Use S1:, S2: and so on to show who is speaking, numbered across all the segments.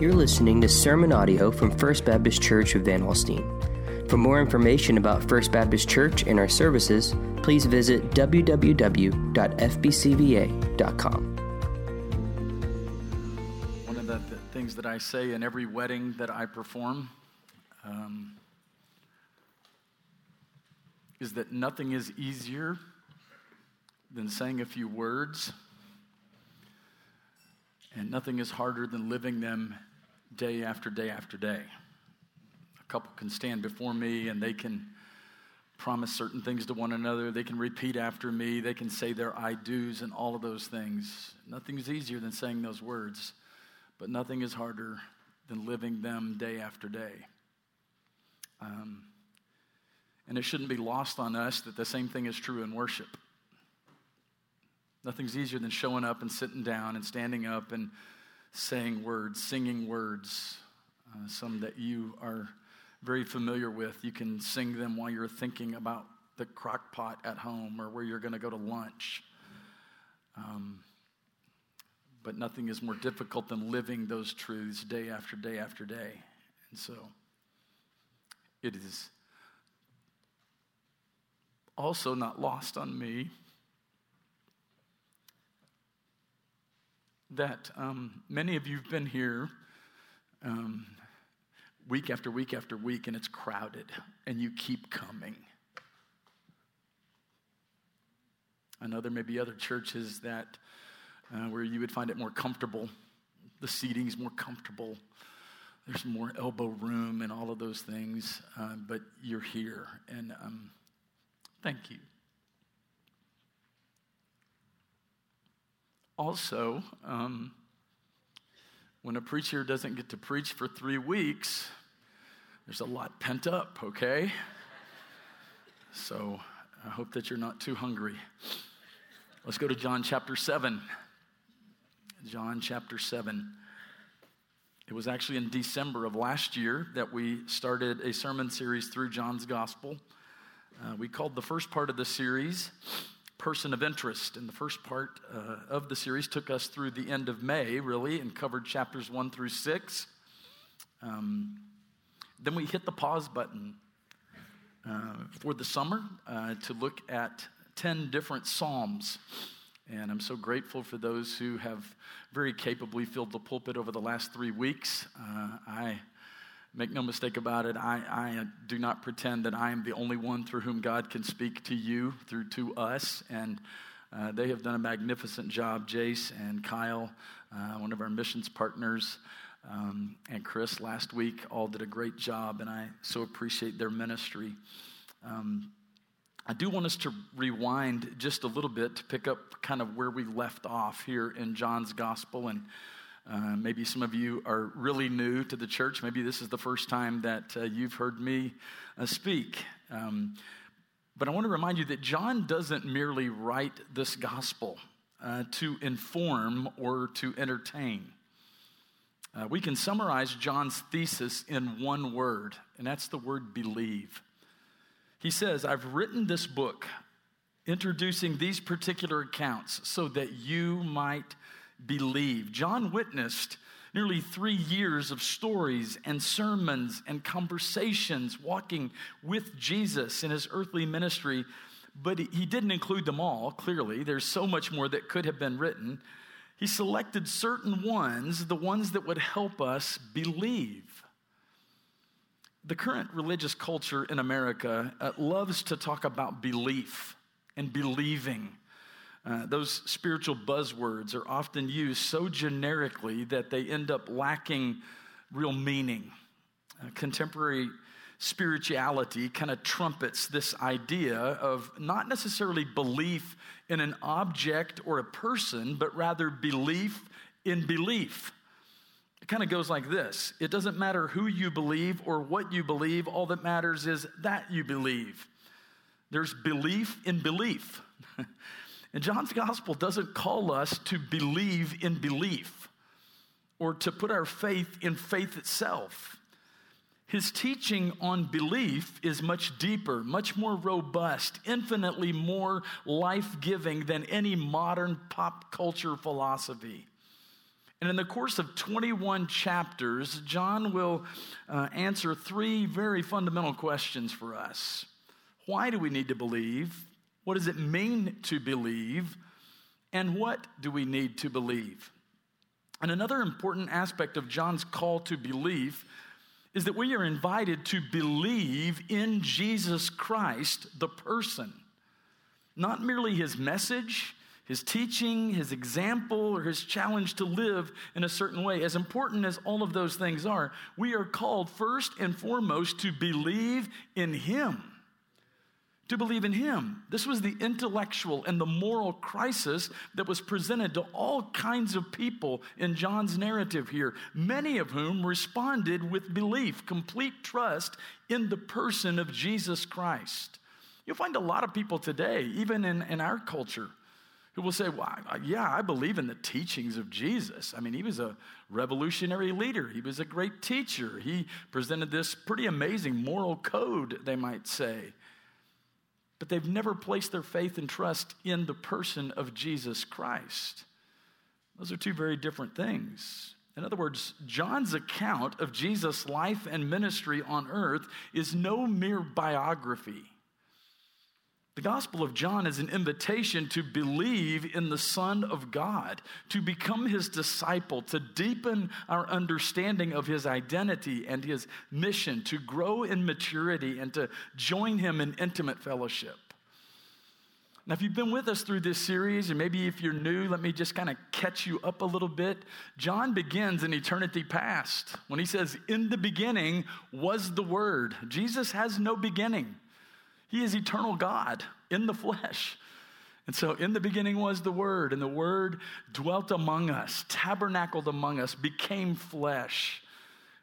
S1: You're listening to sermon audio from First Baptist Church of Van Alstyne. For more information about First Baptist Church and our services, please visit www.fbcva.com.
S2: One of the, the things that I say in every wedding that I perform um, is that nothing is easier than saying a few words, and nothing is harder than living them day after day after day. A couple can stand before me and they can promise certain things to one another. They can repeat after me. They can say their I do's and all of those things. Nothing is easier than saying those words, but nothing is harder than living them day after day. Um, and it shouldn't be lost on us that the same thing is true in worship. Nothing's easier than showing up and sitting down and standing up and saying words, singing words, uh, some that you are very familiar with. You can sing them while you're thinking about the crock pot at home or where you're going to go to lunch. Um, but nothing is more difficult than living those truths day after day after day. And so it is also not lost on me that um, many of you have been here um, week after week after week, and it's crowded, and you keep coming. I know there may be other churches that uh, where you would find it more comfortable. The seating is more comfortable. There's more elbow room and all of those things, uh, but you're here, and um, thank you. Also, um, when a preacher doesn't get to preach for three weeks, there's a lot pent up, okay? So I hope that you're not too hungry. Let's go to John chapter 7. John chapter 7. It was actually in December of last year that we started a sermon series through John's Gospel. Uh, we called the first part of the series person of interest. And the first part uh, of the series took us through the end of May, really, and covered chapters one through six. Um, then we hit the pause button uh, for the summer uh, to look at 10 different Psalms. And I'm so grateful for those who have very capably filled the pulpit over the last three weeks. Uh, I Make no mistake about it, I, I do not pretend that I am the only one through whom God can speak to you, through to us. And uh, they have done a magnificent job. Jace and Kyle, uh, one of our missions partners, um, and Chris last week all did a great job, and I so appreciate their ministry. Um, I do want us to rewind just a little bit to pick up kind of where we left off here in John's gospel. And uh, maybe some of you are really new to the church. Maybe this is the first time that uh, you've heard me uh, speak. Um, but I want to remind you that John doesn't merely write this gospel uh, to inform or to entertain. Uh, we can summarize John's thesis in one word, and that's the word believe. He says, I've written this book introducing these particular accounts so that you might believe. John witnessed nearly three years of stories and sermons and conversations walking with Jesus in his earthly ministry, but he didn't include them all, clearly. There's so much more that could have been written. He selected certain ones, the ones that would help us believe. The current religious culture in America uh, loves to talk about belief and believing. Uh, those spiritual buzzwords are often used so generically that they end up lacking real meaning. Uh, contemporary spirituality kind of trumpets this idea of not necessarily belief in an object or a person, but rather belief in belief. It kind of goes like this It doesn't matter who you believe or what you believe, all that matters is that you believe. There's belief in belief. And John's gospel doesn't call us to believe in belief or to put our faith in faith itself. His teaching on belief is much deeper, much more robust, infinitely more life giving than any modern pop culture philosophy. And in the course of 21 chapters, John will uh, answer three very fundamental questions for us. Why do we need to believe? What does it mean to believe? And what do we need to believe? And another important aspect of John's call to belief is that we are invited to believe in Jesus Christ, the person, not merely his message his teaching, his example, or his challenge to live in a certain way. As important as all of those things are, we are called first and foremost to believe in him. To believe in him. This was the intellectual and the moral crisis that was presented to all kinds of people in John's narrative here, many of whom responded with belief, complete trust in the person of Jesus Christ. You'll find a lot of people today, even in, in our culture, who will say, Well, yeah, I believe in the teachings of Jesus. I mean, he was a revolutionary leader, he was a great teacher. He presented this pretty amazing moral code, they might say. But they've never placed their faith and trust in the person of Jesus Christ. Those are two very different things. In other words, John's account of Jesus' life and ministry on earth is no mere biography. The Gospel of John is an invitation to believe in the Son of God, to become his disciple, to deepen our understanding of his identity and his mission, to grow in maturity and to join him in intimate fellowship. Now, if you've been with us through this series, and maybe if you're new, let me just kind of catch you up a little bit. John begins in eternity past when he says, In the beginning was the Word. Jesus has no beginning. He is eternal God in the flesh. And so, in the beginning was the Word, and the Word dwelt among us, tabernacled among us, became flesh.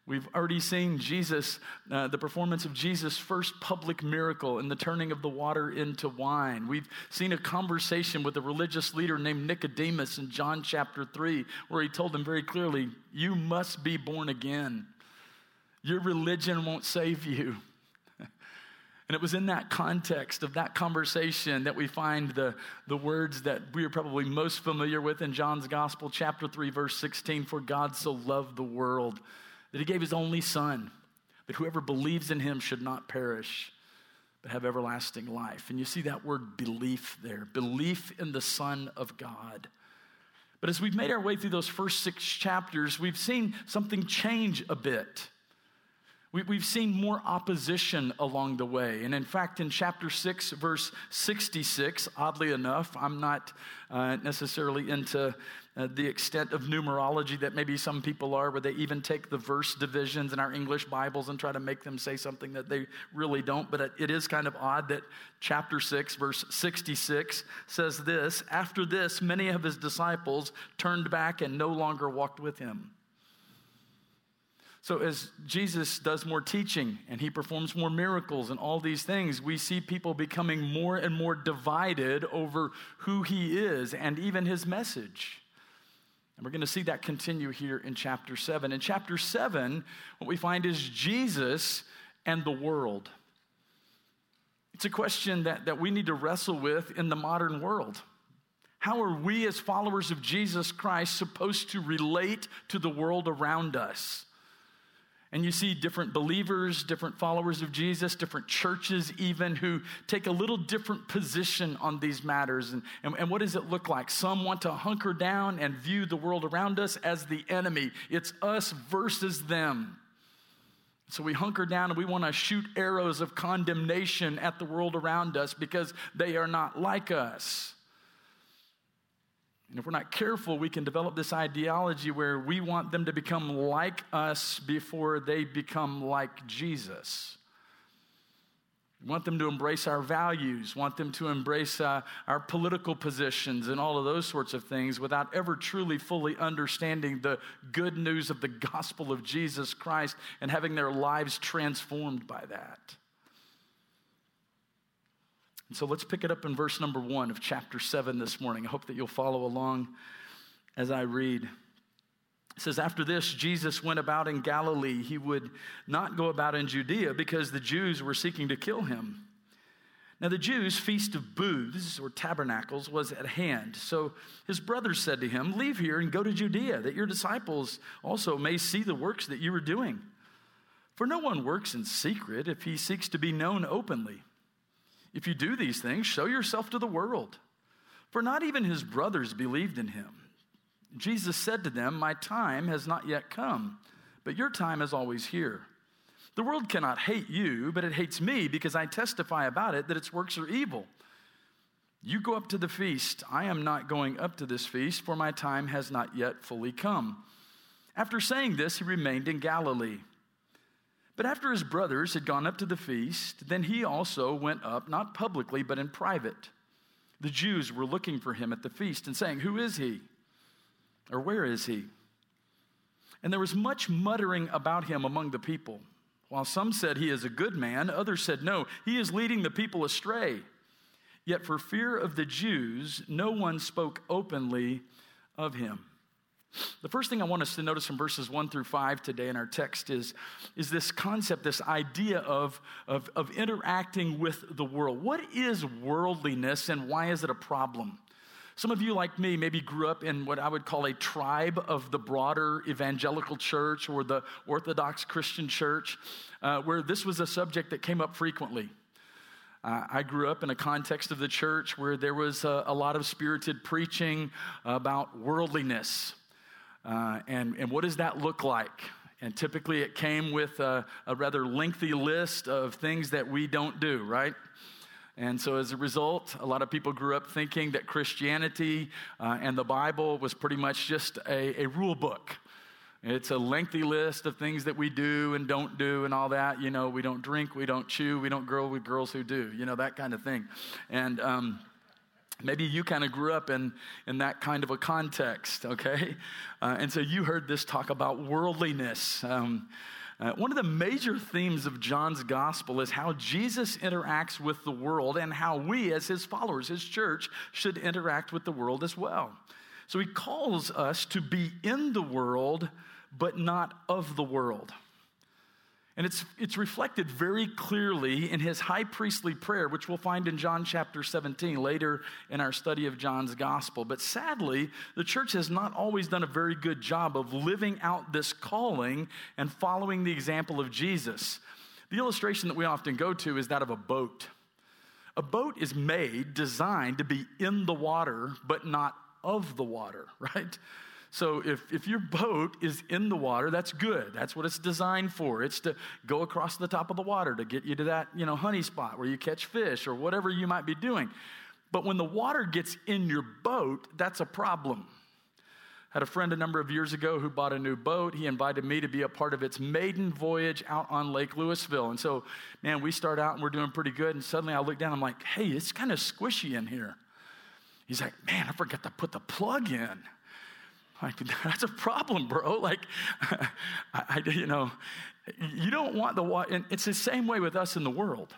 S2: We've already seen Jesus, uh, the performance of Jesus' first public miracle in the turning of the water into wine. We've seen a conversation with a religious leader named Nicodemus in John chapter 3, where he told him very clearly, You must be born again. Your religion won't save you. And it was in that context of that conversation that we find the, the words that we are probably most familiar with in John's Gospel, chapter 3, verse 16 For God so loved the world that he gave his only Son, that whoever believes in him should not perish, but have everlasting life. And you see that word belief there belief in the Son of God. But as we've made our way through those first six chapters, we've seen something change a bit. We, have seen more opposition along the way. And in fact, in chapter 6, verse 66, oddly enough, I'm not uh, necessarily into uh, the extent of numerology that maybe some people are, where they even take the verse divisions in our English Bibles and try to make them say something that they really don't. But it is kind of odd that chapter 6, verse 66 says this After this, many of his disciples turned back and no longer walked with him. So, as Jesus does more teaching and he performs more miracles and all these things, we see people becoming more and more divided over who he is and even his message. And we're going to see that continue here in chapter 7. In chapter 7, what we find is Jesus and the world. It's a question that, that we need to wrestle with in the modern world. How are we, as followers of Jesus Christ, supposed to relate to the world around us? And you see different believers, different followers of Jesus, different churches, even who take a little different position on these matters. And, and, and, what does it look like? Some want to hunker down and view the world around us as the enemy. It's us versus them. So we hunker down and we want to shoot arrows of condemnation at the world around us because they are not like us. And if we're not careful, we can develop this ideology where we want them to become like us before they become like Jesus. We want them to embrace our values, want them to embrace uh, our political positions and all of those sorts of things without ever truly fully understanding the good news of the gospel of Jesus Christ and having their lives transformed by that. And so let's pick it up in verse number one of chapter seven this morning. I hope that you'll follow along as I read. It says, After this, Jesus went about in Galilee. He would not go about in Judea because the Jews were seeking to kill him. Now, the Jews' feast of booths or tabernacles was at hand. So his brothers said to him, Leave here and go to Judea, that your disciples also may see the works that you are doing. For no one works in secret if he seeks to be known openly. If you do these things, show yourself to the world. For not even his brothers believed in him. Jesus said to them, My time has not yet come, but your time is always here. The world cannot hate you, but it hates me because I testify about it that its works are evil. You go up to the feast. I am not going up to this feast, for my time has not yet fully come. After saying this, he remained in Galilee. But after his brothers had gone up to the feast, then he also went up, not publicly, but in private. The Jews were looking for him at the feast and saying, Who is he? Or where is he? And there was much muttering about him among the people. While some said he is a good man, others said, no, he is leading the people astray. Yet for fear of the Jews, no one spoke openly of him. The first thing I want us to notice from verses 1 through 5 today in our text is, is this concept, this idea of, of, of interacting with the world. What is worldliness and why is it a problem? Some of you, like me, maybe grew up in what I would call a tribe of the broader evangelical church or the Orthodox Christian church, uh, where this was a subject that came up frequently. Uh, I grew up in a context of the church where there was a, a lot of spirited preaching about worldliness. Uh, and, and what does that look like? And typically it came with a, a rather lengthy list of things that we don't do, right? And so, as a result, a lot of people grew up thinking that Christianity uh, and the Bible was pretty much just a, a, rule book. It's a lengthy list of things that we do and don't do and all that. You know, we don't drink, we don't chew, we don't girl with girls who do, you know, that kind of thing. And um, maybe you kind of grew up in, in that kind of a context, okay? Uh, and so you heard this talk about worldliness. Um, uh, one of the major themes of John's gospel is how Jesus interacts with the world and how we, as his followers, his church, should interact with the world as well. So he calls us to be in the world, but not of the world. And it's, it's reflected very clearly in his high priestly prayer, which we'll find in John chapter 17 later in our study of John's gospel. But sadly, the church has not always done a very good job of living out this calling and following the example of Jesus. The illustration that we often go to is that of a boat. A boat is made, designed to be in the water, but not of the water, right? So if, if your boat is in the water, that's good. That's what it's designed for. It's to go across the top of the water to get you to that, you know, honey spot where you catch fish or whatever you might be doing. But when the water gets in your boat, that's a problem. I Had a friend a number of years ago who bought a new boat. He invited me to be a part of its maiden voyage out on Lake Lewisville. And so, man, we start out and we're doing pretty good. And suddenly I look down, I'm like, hey, it's kind of squishy in here. He's like, man, I forgot to put the plug in. Like, that's a problem, bro. Like, I, I, you know, you don't want the water. And it's the same way with us in the world.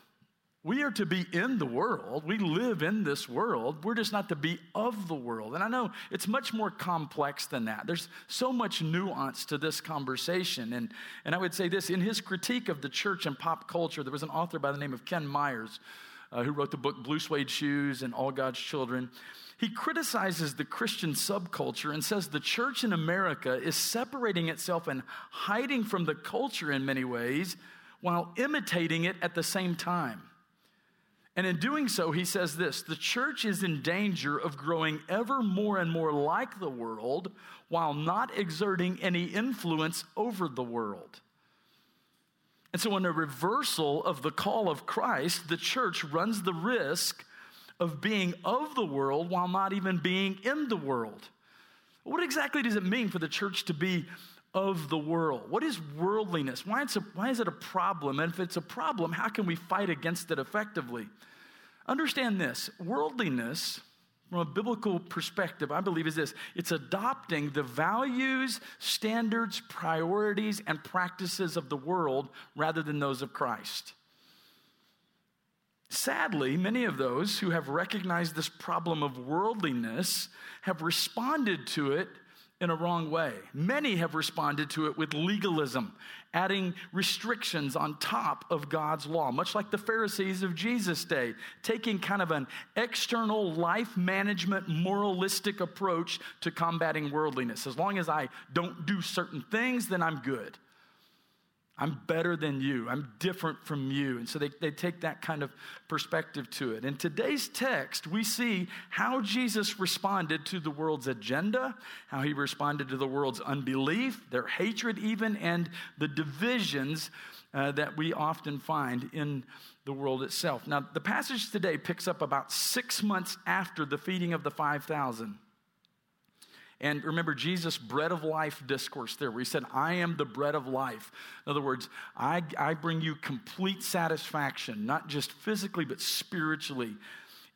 S2: We are to be in the world. We live in this world. We're just not to be of the world. And I know it's much more complex than that. There's so much nuance to this conversation. And, and I would say this in his critique of the church and pop culture, there was an author by the name of Ken Myers uh, who wrote the book Blue Suede Shoes and All God's Children. He criticizes the Christian subculture and says the church in America is separating itself and hiding from the culture in many ways while imitating it at the same time. And in doing so, he says this the church is in danger of growing ever more and more like the world while not exerting any influence over the world. And so, in a reversal of the call of Christ, the church runs the risk of being of the world while not even being in the world. What exactly does it mean for the church to be of the world? What is worldliness? Why, a, why is it a problem? And if it's a problem, how can we fight against it effectively? Understand this worldliness, from a biblical perspective, I believe is this it's adopting the values, standards, priorities, and practices of the world rather than those of Christ. Sadly, many of those who have recognized this problem of worldliness have responded to it in a wrong way. Many have responded to it with legalism, adding restrictions on top of God's law, much like the Pharisees of Jesus' day, taking kind of an external life management, moralistic approach to combating worldliness. As long as I don't do certain things, then I'm good. I'm better than you. I'm different from you. And so they, they take that kind of perspective to it. In today's text, we see how Jesus responded to the world's agenda, how he responded to the world's unbelief, their hatred, even, and the divisions uh, that we often find in the world itself. Now, the passage today picks up about six months after the feeding of the 5,000. And remember Jesus' bread of life discourse there, where he said, I am the bread of life. In other words, I, I bring you complete satisfaction, not just physically, but spiritually.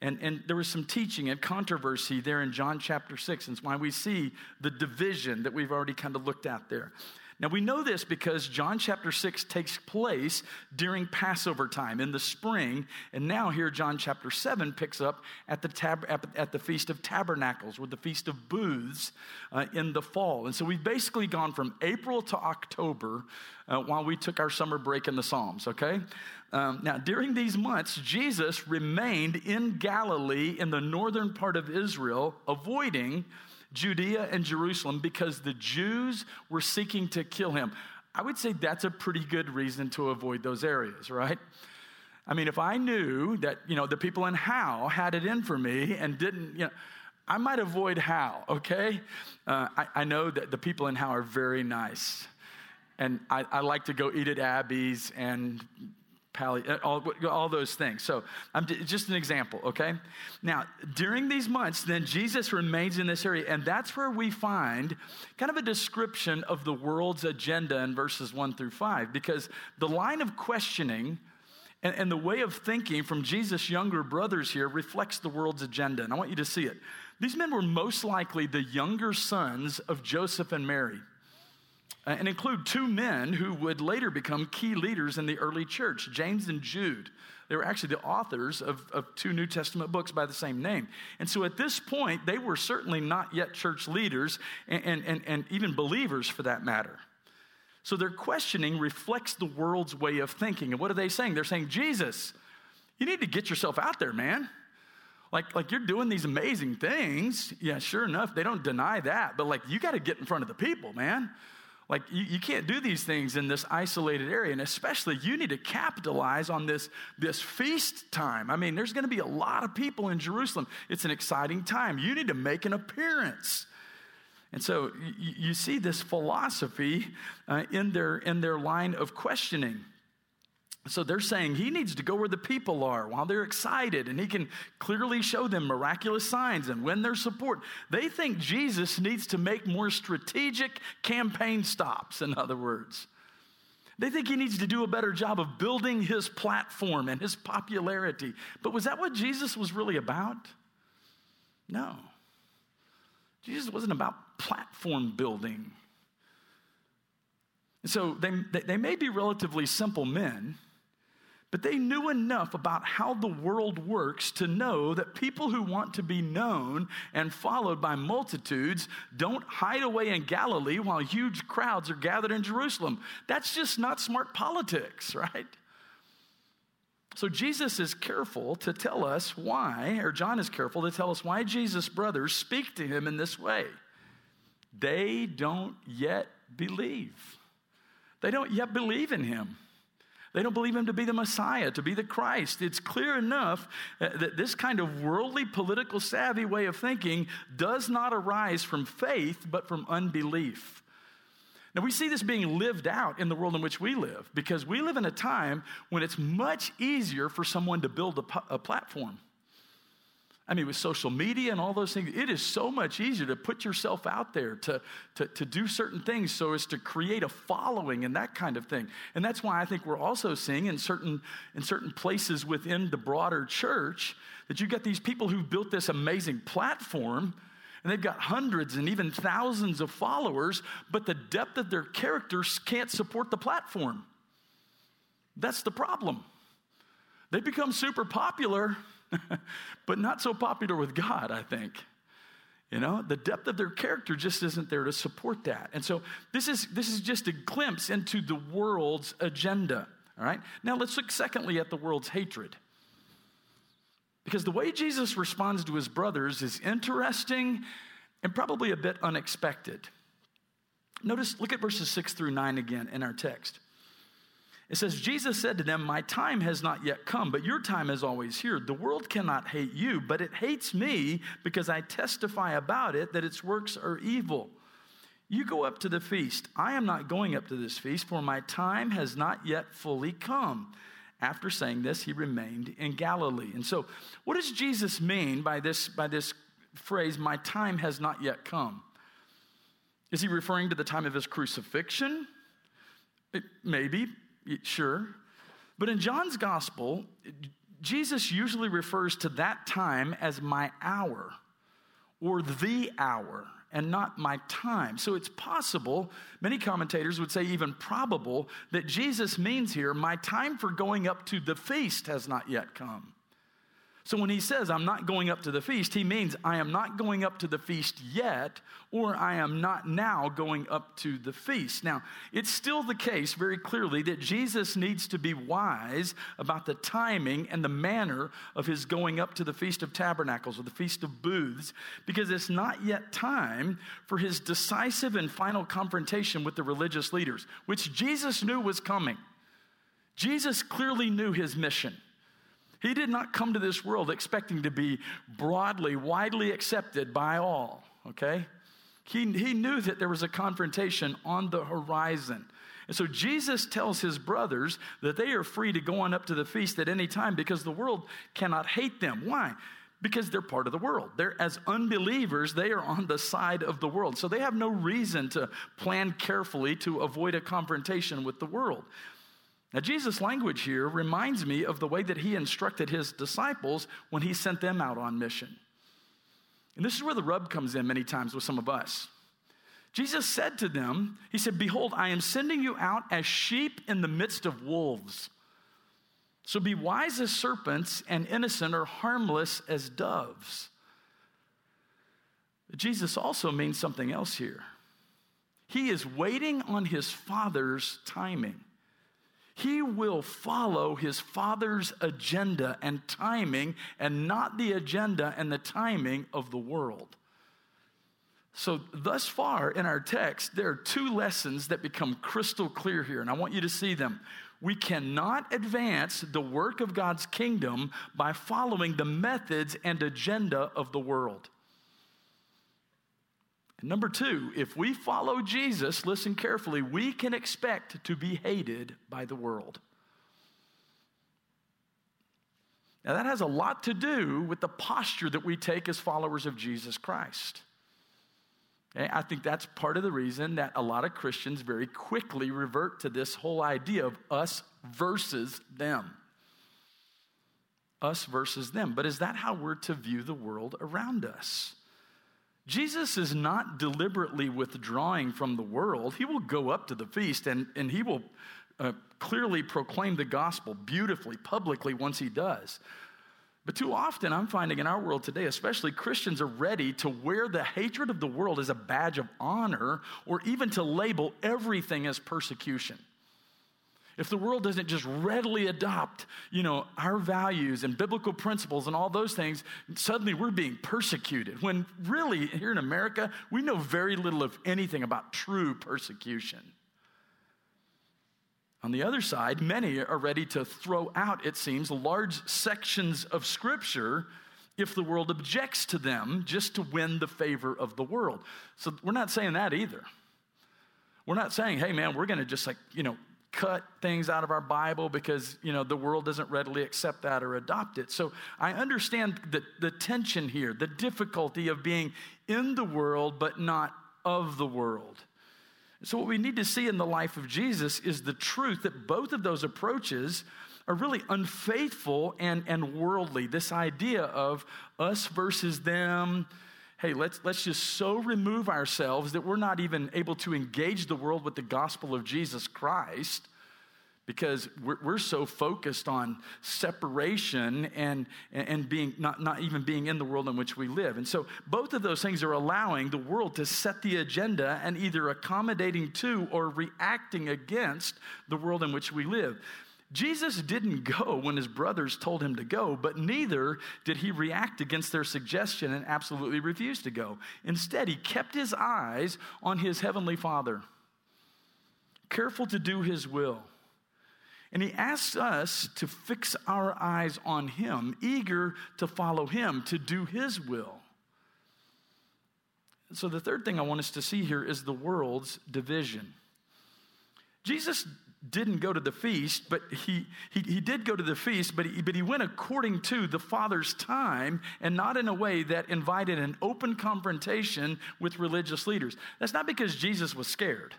S2: And, and there was some teaching and controversy there in John chapter 6. And it's why we see the division that we've already kind of looked at there. Now, we know this because John chapter 6 takes place during Passover time in the spring. And now, here, John chapter 7 picks up at the, tab- at the Feast of Tabernacles or the Feast of Booths uh, in the fall. And so we've basically gone from April to October uh, while we took our summer break in the Psalms, okay? Um, now, during these months, Jesus remained in Galilee in the northern part of Israel, avoiding Judea and Jerusalem because the Jews were seeking to kill him. I would say that's a pretty good reason to avoid those areas, right? I mean, if I knew that, you know, the people in Howe had it in for me and didn't, you know, I might avoid Howe, okay? Uh, I, I, know that the people in Howe are very nice. And I, I like to go eat at Abby's and Pally, uh, all, all those things. So I'm just an example, okay? Now, during these months, then Jesus remains in this area, and that's where we find kind of a description of the world's agenda in verses one through five, because the line of questioning and, and the way of thinking from Jesus' younger brothers here reflects the world's agenda. And I want you to see it. These men were most likely the younger sons of Joseph and Mary. Uh, and include two men who would later become key leaders in the early church, James and Jude. They were actually the authors of, of two New Testament books by the same name. And so at this point, they were certainly not yet church leaders and, and, and even believers for that matter. So their questioning reflects the world's way of thinking. And what are they saying? They're saying, Jesus, you need to get yourself out there, man. Like, like you're doing these amazing things. Yeah, sure enough, they don't deny that. But like, you got to get in front of the people, man. Like, you, you can't do these things in this isolated area. And especially, you need to capitalize on this, this feast time. I mean, there's going to be a lot of people in Jerusalem. It's an exciting time. You need to make an appearance. And so you, you see this philosophy uh, in, their, in their line of questioning. So they're saying he needs to go where the people are while they're excited and he can clearly show them miraculous signs and win their support. They think Jesus needs to make more strategic campaign stops, in other words. They think he needs to do a better job of building his platform and his popularity. But was that what Jesus was really about? No. Jesus wasn't about platform building. So they, they may be relatively simple men but they knew enough about how the world works to know that people who want to be known and followed by multitudes don't hide away in Galilee while huge crowds are gathered in Jerusalem. That's just not smart politics, right? So Jesus is careful to tell us why, or John is careful to tell us why Jesus' brothers speak to him in this way. They don't yet believe. They don't yet believe in him. They don't believe him to be the Messiah, to be the Christ. It's clear enough uh, that this kind of worldly, political savvy way of thinking does not arise from faith, but from unbelief. Now, we see this being lived out in the world in which we live because we live in a time when it's much easier for someone to build a, a platform. I mean, with social media and all those things, it is so much easier to put yourself out there, to, to, to do certain things so as to create a following and that kind of thing. And that's why I think we're also seeing in certain, in certain places within the broader church that you get these people who've built this amazing platform and they've got hundreds and even thousands of followers, but the depth of their characters can't support the platform. That's the problem. They become super popular but not so popular with God, I think. You know, the depth of their character just isn't there to support that. And so this is this is just a glimpse into the world's agenda. All right? Now let's look secondly at the world's hatred. Because the way Jesus responds to his brothers is interesting and probably a bit unexpected. Notice, look at verses 6 through 9 again in our text. It says, Jesus said to them, My time has not yet come, but your time is always here. The world cannot hate you, but it hates me because I testify about it that its works are evil. You go up to the feast. I am not going up to this feast, for my time has not yet fully come. After saying this, he remained in Galilee. And so, what does Jesus mean by this, by this phrase, my time has not yet come? Is he referring to the time of his crucifixion? It, maybe, sure. But in John's gospel, Jesus usually refers to that time as my hour or the hour and not my time. So it's possible, many commentators would say even probable, that Jesus means here, my time for going up to the feast has not yet come. So when he says, I'm not going up to the feast, he means I am not going up to the feast yet, or I am not now going up to the feast. Now, it's still the case very clearly that Jesus needs to be wise about the timing and the manner of his going up to the Feast of Tabernacles or the Feast of Booths, because it's not yet time for his decisive and final confrontation with the religious leaders, which Jesus knew was coming. Jesus clearly knew his mission. He did not come to this world expecting to be broadly, widely accepted by all, okay? He, he knew that there was a confrontation on the horizon. And so Jesus tells his brothers that they are free to go on up to the feast at any time because the world cannot hate them. Why? Because they're part of the world. They're as unbelievers, they are on the side of the world. So they have no reason to plan carefully to avoid a confrontation with the world. Now, Jesus' language here reminds me of the way that he instructed his disciples when he sent them out on mission. And this is where the rub comes in many times with some of us. Jesus said to them, He said, Behold, I am sending you out as sheep in the midst of wolves. So be wise as serpents and innocent or harmless as doves. But Jesus also means something else here. He is waiting on his Father's timing. He will follow his father's agenda and timing and not the agenda and the timing of the world. So, thus far in our text, there are two lessons that become crystal clear here, and I want you to see them. We cannot advance the work of God's kingdom by following the methods and agenda of the world. Number two, if we follow Jesus, listen carefully, we can expect to be hated by the world. Now, that has a lot to do with the posture that we take as followers of Jesus Christ. Okay? I think that's part of the reason that a lot of Christians very quickly revert to this whole idea of us versus them. Us versus them. But is that how we're to view the world around us? Jesus is not deliberately withdrawing from the world. He will go up to the feast and, and he will uh, clearly proclaim the gospel beautifully, publicly, once he does. But too often, I'm finding in our world today, especially Christians are ready to wear the hatred of the world as a badge of honor or even to label everything as persecution. If the world doesn't just readily adopt, you know, our values and biblical principles and all those things, suddenly we're being persecuted. When really, here in America, we know very little of anything about true persecution. On the other side, many are ready to throw out, it seems, large sections of Scripture if the world objects to them just to win the favor of the world. So we're not saying that either. We're not saying, hey, man, we're going to just like, you know, cut things out of our Bible because, you know, the world doesn't readily accept that or adopt it. So I understand the, the tension here, the difficulty of being in the world but not of the world. So, what we need to see in the life of Jesus is the truth that both of those approaches are really unfaithful and, and worldly. This idea of us versus them, hey, let's, let's just so remove ourselves that we're not even able to engage the world with the gospel of Jesus Christ because we're, we're so focused on separation and, and being not, not even being in the world in which we live. And so both of those things are allowing the world to set the agenda and either accommodating to or reacting against the world in which we live. Jesus didn't go when his brothers told him to go, but neither did he react against their suggestion and absolutely refuse to go. Instead, he kept his eyes on his heavenly Father, careful to do his will. And he asks us to fix our eyes on him, eager to follow him, to do his will. So, the third thing I want us to see here is the world's division. Jesus didn't go to the feast, but he, he, he did go to the feast, but he, but he went according to the Father's time and not in a way that invited an open confrontation with religious leaders. That's not because Jesus was scared.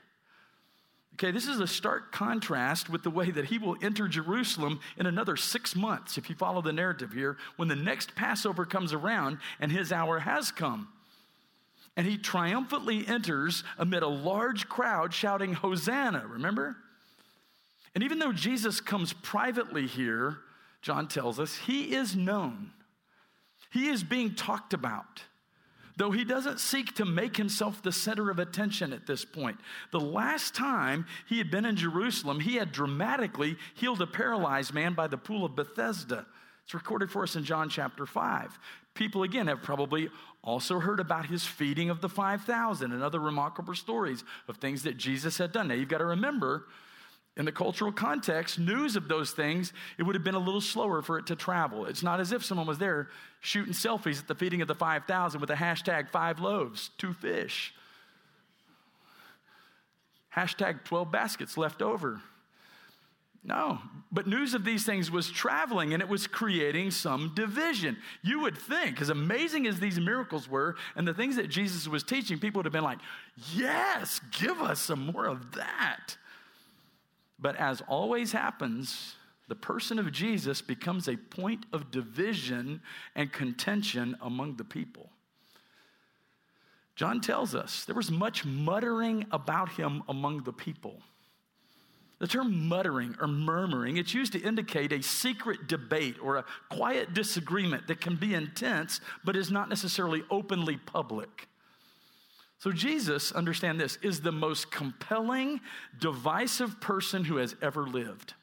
S2: Okay, this is a stark contrast with the way that he will enter Jerusalem in another six months, if you follow the narrative here, when the next Passover comes around and his hour has come. And he triumphantly enters amid a large crowd shouting, Hosanna, remember? And even though Jesus comes privately here, John tells us, he is known. He is being talked about though he doesn't seek to make himself the center of attention at this point. The last time he had been in Jerusalem, he had dramatically healed a paralyzed man by the pool of Bethesda. It's recorded for us in John chapter 5. People, again, have probably also heard about his feeding of the 5,000 and other remarkable stories of things that Jesus had done. Now, you've got to remember, in the cultural context, news of those things, it would have been a little slower for it to travel. It's not as if someone was there shooting selfies at the feeding of the 5,000 with a hashtag five loaves, two fish, hashtag 12 baskets left over. No, but news of these things was traveling and it was creating some division. You would think, as amazing as these miracles were and the things that Jesus was teaching, people would have been like, Yes, give us some more of that. But as always happens, the person of Jesus becomes a point of division and contention among the people. John tells us there was much muttering about him among the people. The term muttering or murmuring, it's used to indicate a secret debate or a quiet disagreement that can be intense but is not necessarily openly public. So, Jesus, understand this, is the most compelling, divisive person who has ever lived.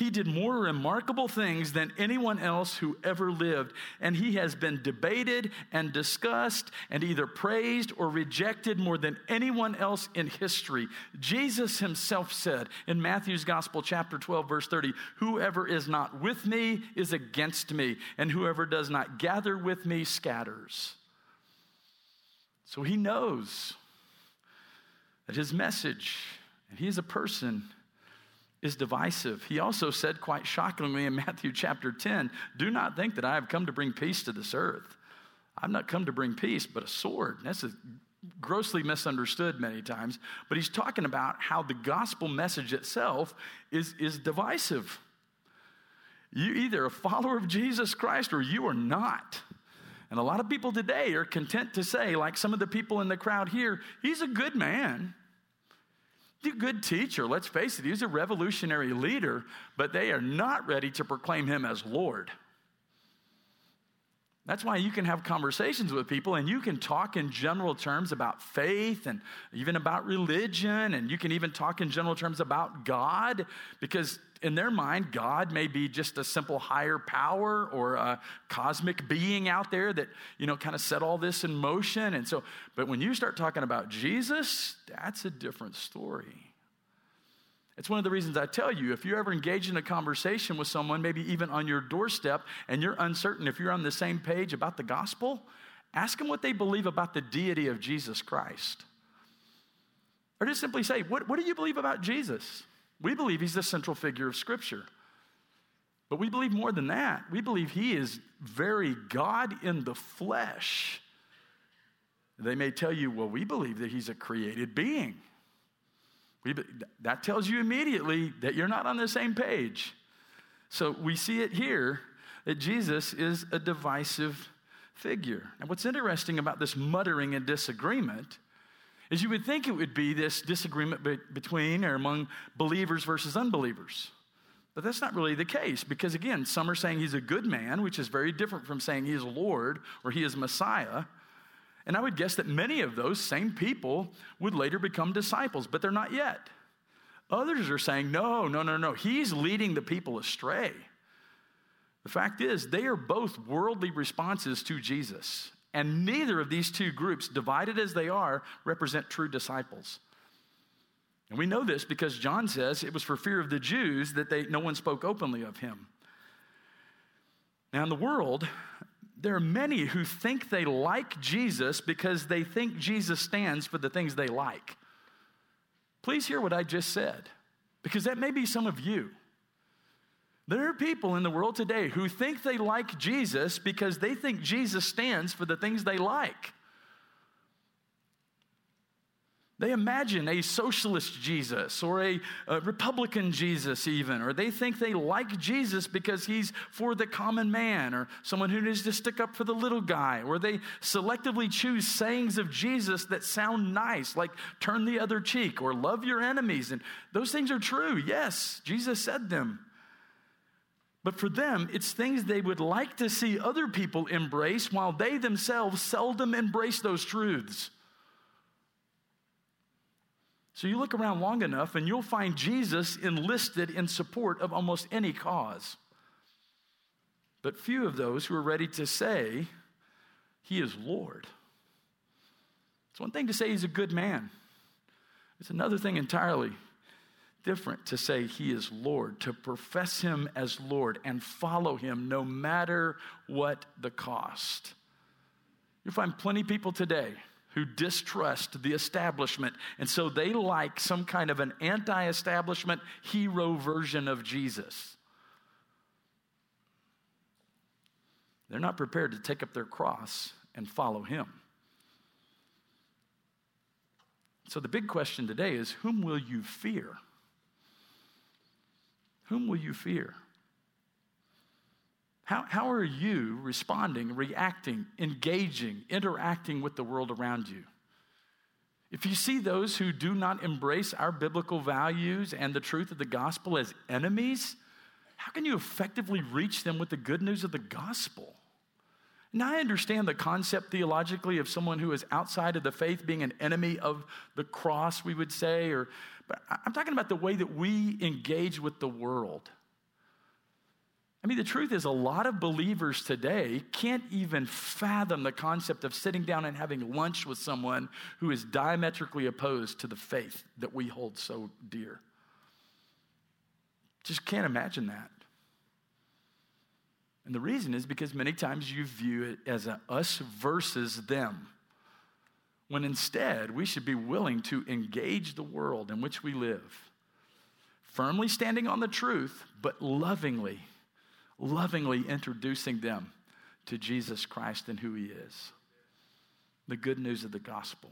S2: He did more remarkable things than anyone else who ever lived, and he has been debated and discussed and either praised or rejected more than anyone else in history. Jesus himself said in Matthew's Gospel, chapter 12, verse 30, Whoever is not with me is against me, and whoever does not gather with me scatters. So he knows that his message, and he is a person, is divisive. He also said, quite shockingly, in Matthew chapter 10, Do not think that I have come to bring peace to this earth. I've not come to bring peace, but a sword. That's a grossly misunderstood many times. But he's talking about how the gospel message itself is, is divisive. You either a follower of Jesus Christ or you are not. And a lot of people today are content to say, like some of the people in the crowd here, he's a good man. He's a good teacher. Let's face it, he's a revolutionary leader, but they are not ready to proclaim him as Lord. That's why you can have conversations with people and you can talk in general terms about faith and even about religion, and you can even talk in general terms about God because in their mind, God may be just a simple higher power or a cosmic being out there that, you know, kind of set all this in motion. And so, but when you start talking about Jesus, that's a different story. It's one of the reasons I tell you if you're ever engage in a conversation with someone, maybe even on your doorstep, and you're uncertain if you're on the same page about the gospel, ask them what they believe about the deity of Jesus Christ. Or just simply say, What, what do you believe about Jesus? We believe he's the central figure of Scripture. But we believe more than that. We believe he is very God in the flesh. They may tell you, well, we believe that he's a created being. We, that tells you immediately that you're not on the same page. So we see it here that Jesus is a divisive figure. And what's interesting about this muttering and disagreement is you would think it would be this disagreement be- between or among believers versus unbelievers. But that's not really the case because, again, some are saying he's a good man, which is very different from saying he is Lord or he is Messiah. And I would guess that many of those same people would later become disciples, but they're not yet. Others are saying, no, no, no, no, he's leading the people astray. The fact is, they are both worldly responses to Jesus. And neither of these two groups, divided as they are, represent true disciples. And we know this because John says it was for fear of the Jews that they, no one spoke openly of him. Now, in the world, there are many who think they like Jesus because they think Jesus stands for the things they like. Please hear what I just said, because that may be some of you. There are people in the world today who think they like Jesus because they think Jesus stands for the things they like. They imagine a socialist Jesus or a, a, Republican Jesus, even, or they think they like Jesus because he's for the common man or someone who needs to stick up for the little guy, or they selectively choose sayings of Jesus that sound nice, like turn the other cheek or love your enemies. And those things are true. Yes, Jesus said them. But for them, it's things they would like to see other people embrace while they themselves seldom embrace those truths. So you look around long enough and you'll find Jesus enlisted in support of almost any cause. But few of those who are ready to say, He is Lord. It's one thing to say He's a good man, it's another thing entirely different to say he is Lord, to profess him as Lord and follow him no matter what the cost. You find plenty of people today who distrust the establishment, and so they like some kind of an anti establishment hero version of Jesus. They're not prepared to take up their cross and follow him. So the big question today is whom will you fear? Whom will you fear? How, how are you responding, reacting, engaging, interacting with the world around you? If you see those who do not embrace our biblical values and the truth of the gospel as enemies, how can you effectively reach them with the good news of the gospel? Now, I understand the concept theologically of someone who is outside of the faith being an enemy of the cross, we would say, or, but I'm talking about the way that we engage with the world. I mean, the truth is, a lot of believers today can't even fathom the concept of sitting down and having lunch with someone who is diametrically opposed to the faith that we hold so dear. Just can't imagine that. And the reason is because many times you view it as us versus them. When instead, we should be willing to engage the world in which we live, firmly standing on the truth, but lovingly, lovingly introducing them to Jesus Christ and who He is. The good news of the gospel.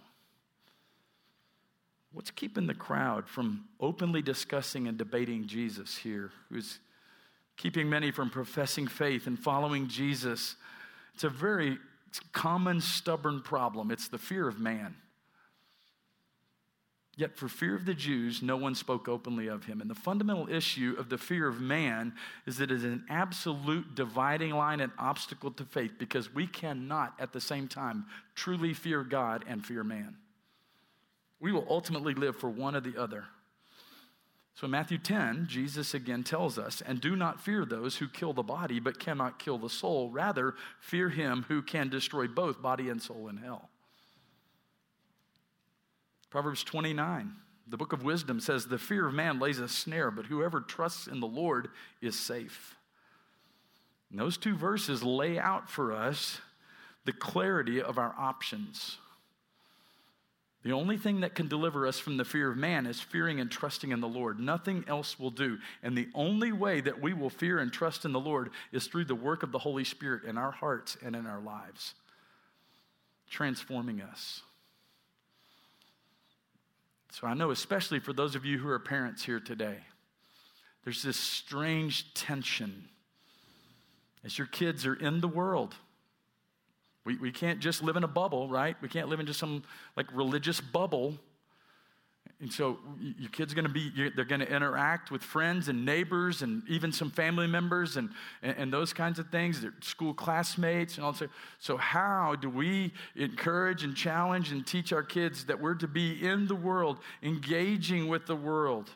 S2: What's keeping the crowd from openly discussing and debating Jesus here, who's keeping many from professing faith and following Jesus. It's a very common, stubborn problem. It's the fear of man. Yet, for fear of the Jews, no one spoke openly of him. And the fundamental issue of the fear of man is that it is an absolute dividing line and obstacle to faith because we cannot at the same time truly fear God and fear man. We will ultimately live for one or the other. So in Matthew 10, Jesus again tells us, and do not fear those who kill the body but cannot kill the soul. Rather, fear him who can destroy both body and soul in hell. Proverbs 29, the book of wisdom says, The fear of man lays a snare, but whoever trusts in the Lord is safe. And those two verses lay out for us the clarity of our options. The only thing that can deliver us from the fear of man is fearing and trusting in the Lord. Nothing else will do. And the only way that we will fear and trust in the Lord is through the work of the Holy Spirit in our hearts and in our lives, transforming us. So I know, especially for those of you who are parents here today, there's this strange tension as your kids are in the world We, we can't just live in a bubble, right? We can't live in just some like religious bubble. And so your kid's going to be, they're going to interact with friends and neighbors and even some family members and, and, and those kinds of things, their school classmates and all that. So, how do we encourage and challenge and teach our kids that we're to be in the world, engaging with the world,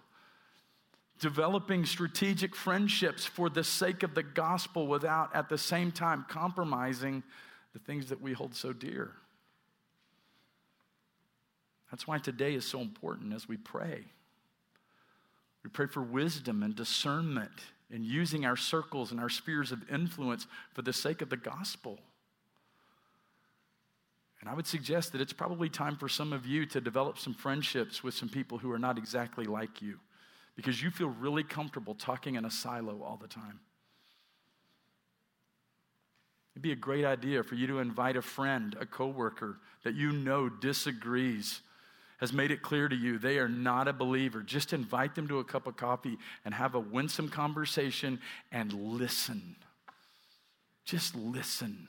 S2: developing strategic friendships for the sake of the gospel without at the same time compromising the things that we hold so dear? That's why today is so important as we pray. We pray for wisdom and discernment in using our circles and our spheres of influence for the sake of the gospel. And I would suggest that it's probably time for some of you to develop some friendships with some people who are not exactly like you because you feel really comfortable talking in a silo all the time. It'd be a great idea for you to invite a friend, a coworker that you know disagrees has made it clear to you they are not a believer, just invite them to a cup of coffee and have a winsome conversation and listen. Just listen.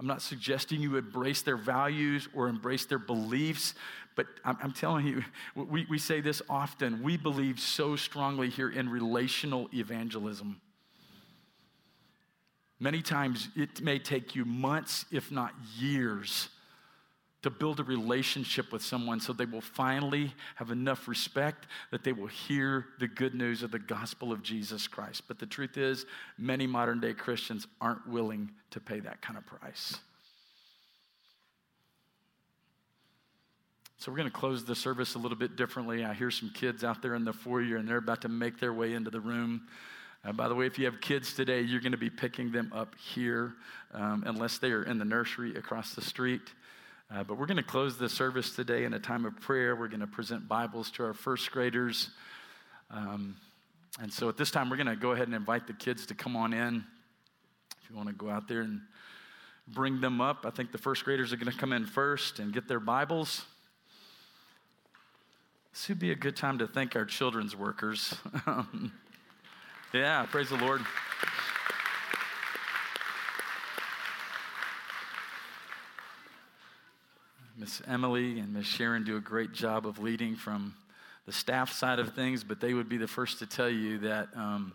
S2: I'm not suggesting you embrace their values or embrace their beliefs, but I'm, I'm, telling you, we, we say this often. We believe so strongly here in relational evangelism. Many times it may take you months, if not years, to build a relationship with someone so they will finally have enough respect that they will hear the good news of the gospel of Jesus Christ. But the truth is, many modern day Christians aren't willing to pay that kind of price. So, we're going to close the service a little bit differently. I hear some kids out there in the foyer, and they're about to make their way into the room. Uh, by the way, if you have kids today, you're going to be picking them up here, um, unless they are in the nursery across the street. Uh, but we're going to close the service today in a time of prayer. We're going to present Bibles to our first graders. Um, and so at this time, we're going to go ahead and invite the kids to come on in. If you want to go out there and bring them up, I think the first graders are going to come in first and get their Bibles. This would be a good time to thank our children's workers. yeah, praise the Lord. Miss Emily and Miss Sharon do a great job of leading from the staff side of things, but they would be the first to tell you that um,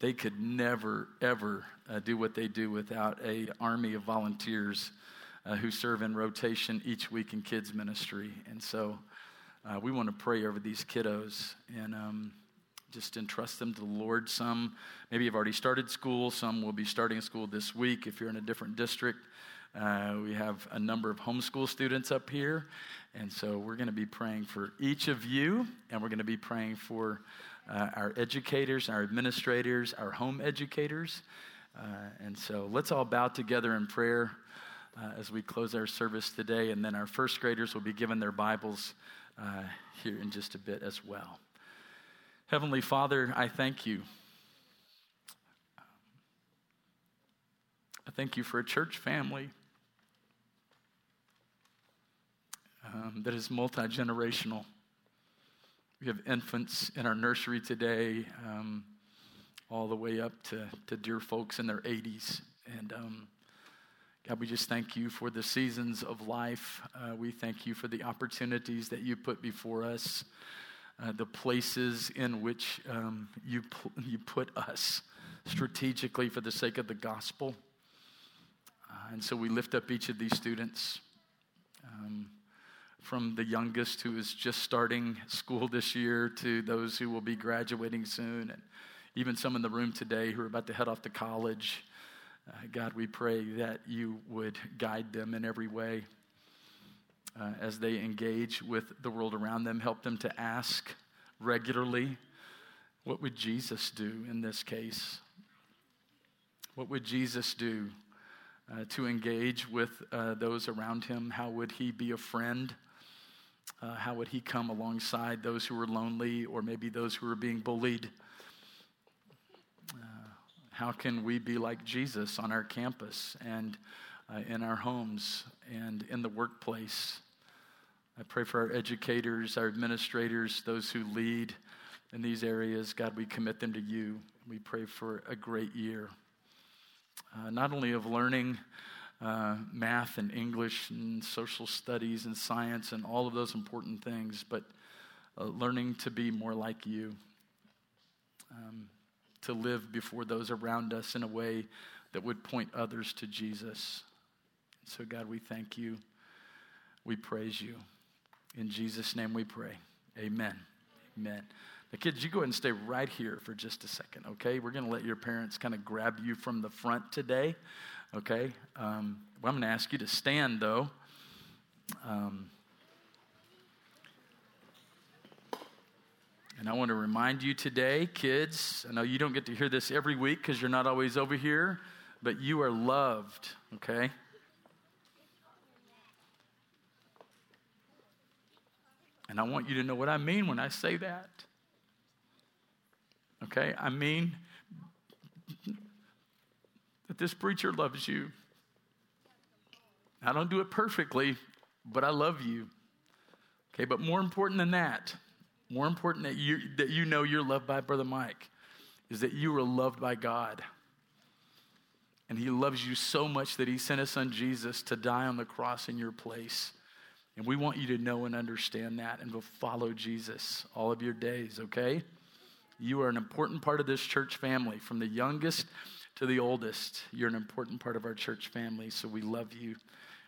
S2: they could never, ever uh, do what they do without a army of volunteers uh, who serve in rotation each week in kids ministry. And so uh, we want to pray over these kiddos and um, just entrust them to the Lord. Some maybe have already started school, some will be starting school this week if you're in a different district. Uh, we have a number of homeschool students up here, and so we're going to be praying for each of you, and we're going to be praying for uh, our educators, our administrators, our home educators. Uh, and so let's all bow together in prayer uh, as we close our service today, and then our first graders will be given their Bibles uh, here in just a bit as well. Heavenly Father, I thank you. I thank you for a church family um, that is multi generational. We have infants in our nursery today, um, all the way up to, to dear folks in their 80s. And um, God, we just thank you for the seasons of life. Uh, we thank you for the opportunities that you put before us, uh, the places in which um, you, you put us strategically for the sake of the gospel. Uh, and so we lift up each of these students. Um, from the youngest who is just starting school this year to those who will be graduating soon, and even some in the room today who are about to head off to college. Uh, God, we pray that you would guide them in every way uh, as they engage with the world around them. Help them to ask regularly what would Jesus do in this case? What would Jesus do uh, to engage with uh, those around him? How would he be a friend? Uh, how would he come alongside those who were lonely or maybe those who were being bullied? Uh, how can we be like Jesus on our campus and uh, in our homes and in the workplace? I pray for our educators, our administrators, those who lead in these areas. God, we commit them to you. We pray for a great year, uh, not only of learning uh, math and English and social studies and science and all of those important things, but uh, learning to be more like you, um, to live before those around us in a way that would point others to Jesus. So, God, we thank you. We praise you. In Jesus' name we pray. Amen. Amen. The kids, you go ahead and stay right here for just a second, okay? We're going to let your parents kind of grab you from the front today, okay? Um, well, I'm going to ask you to stand, though. Um, and I want to remind you today, kids, I know you don't get to hear this every week because you're not always over here, but you are loved, okay? And I want you to know what I mean when I say that. Okay? I mean that this preacher loves you. I don't do it perfectly, but I love you. Okay, but more important than that, more important that you that you know you're loved by Brother Mike is that you are loved by God. And he loves you so much that he sent his son Jesus to die on the cross in your place. And we want you to know and understand that and follow Jesus all of your days, okay? You are an important part of this church family, from the youngest to the oldest. You're an important part of our church family, so we love you.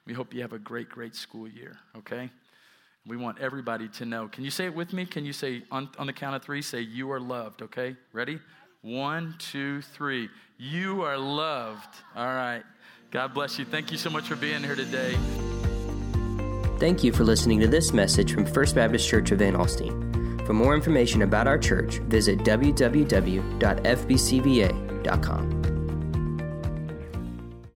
S2: We hope you have a great, great school year, okay? We want everybody to know. Can you say it with me? Can you say, on, on the count of three, say, You are loved, okay? Ready? One, two, three. You are loved. All right. God bless you. Thank you so much for being here today.
S1: Thank you for listening to this message from First Baptist Church of Van Alstyne. For more information about our church, visit www.fbcva.com.